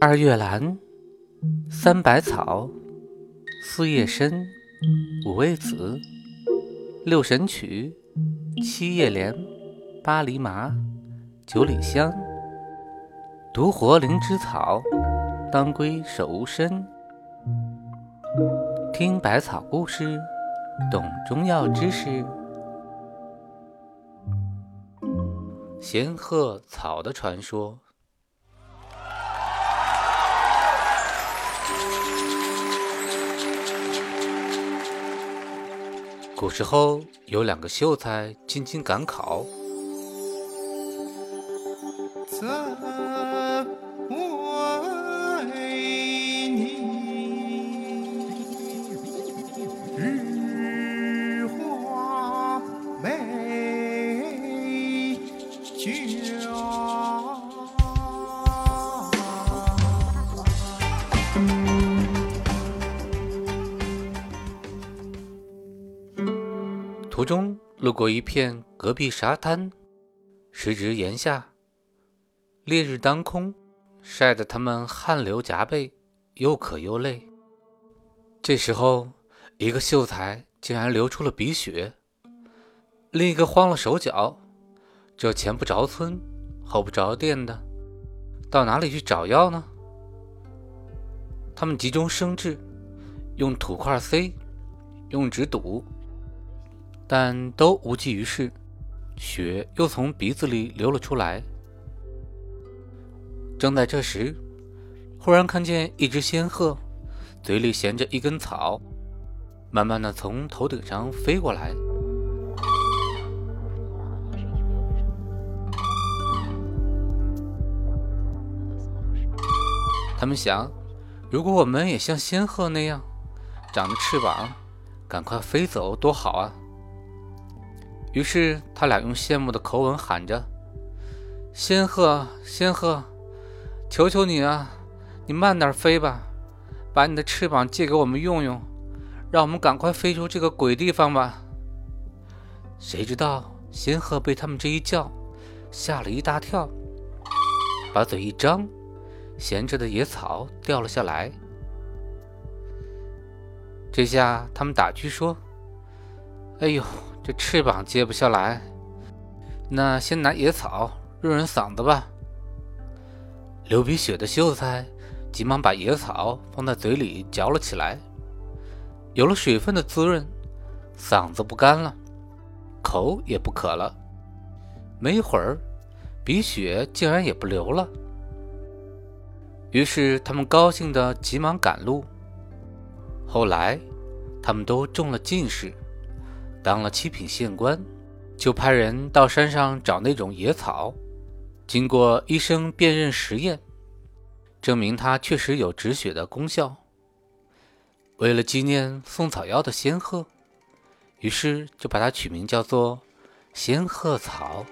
二月兰，三百草，四叶参，五味子，六神曲，七叶莲，八厘麻，九里香，独活灵芝草，当归手无参。听百草故事，懂中药知识。仙鹤草的传说。古时候有两个秀才进京赶考。途中路过一片戈壁沙滩，时值炎夏，烈日当空，晒得他们汗流浃背，又渴又累。这时候，一个秀才竟然流出了鼻血，另一个慌了手脚，这前不着村，后不着店的，到哪里去找药呢？他们急中生智，用土块塞，用纸堵。但都无济于事，血又从鼻子里流了出来。正在这时，忽然看见一只仙鹤，嘴里衔着一根草，慢慢的从头顶上飞过来。他们想，如果我们也像仙鹤那样，长着翅膀，赶快飞走多好啊！于是他俩用羡慕的口吻喊着：“仙鹤，仙鹤，求求你啊，你慢点飞吧，把你的翅膀借给我们用用，让我们赶快飞出这个鬼地方吧。”谁知道仙鹤被他们这一叫，吓了一大跳，把嘴一张，闲着的野草掉了下来。这下他们打趣说：“哎呦！”这翅膀接不下来，那先拿野草润润嗓子吧。流鼻血的秀才急忙把野草放在嘴里嚼了起来，有了水分的滋润，嗓子不干了，口也不渴了。没一会儿，鼻血竟然也不流了。于是他们高兴的急忙赶路。后来，他们都中了进士。当了七品县官，就派人到山上找那种野草，经过医生辨认实验，证明它确实有止血的功效。为了纪念送草药的仙鹤，于是就把它取名叫做仙鹤草。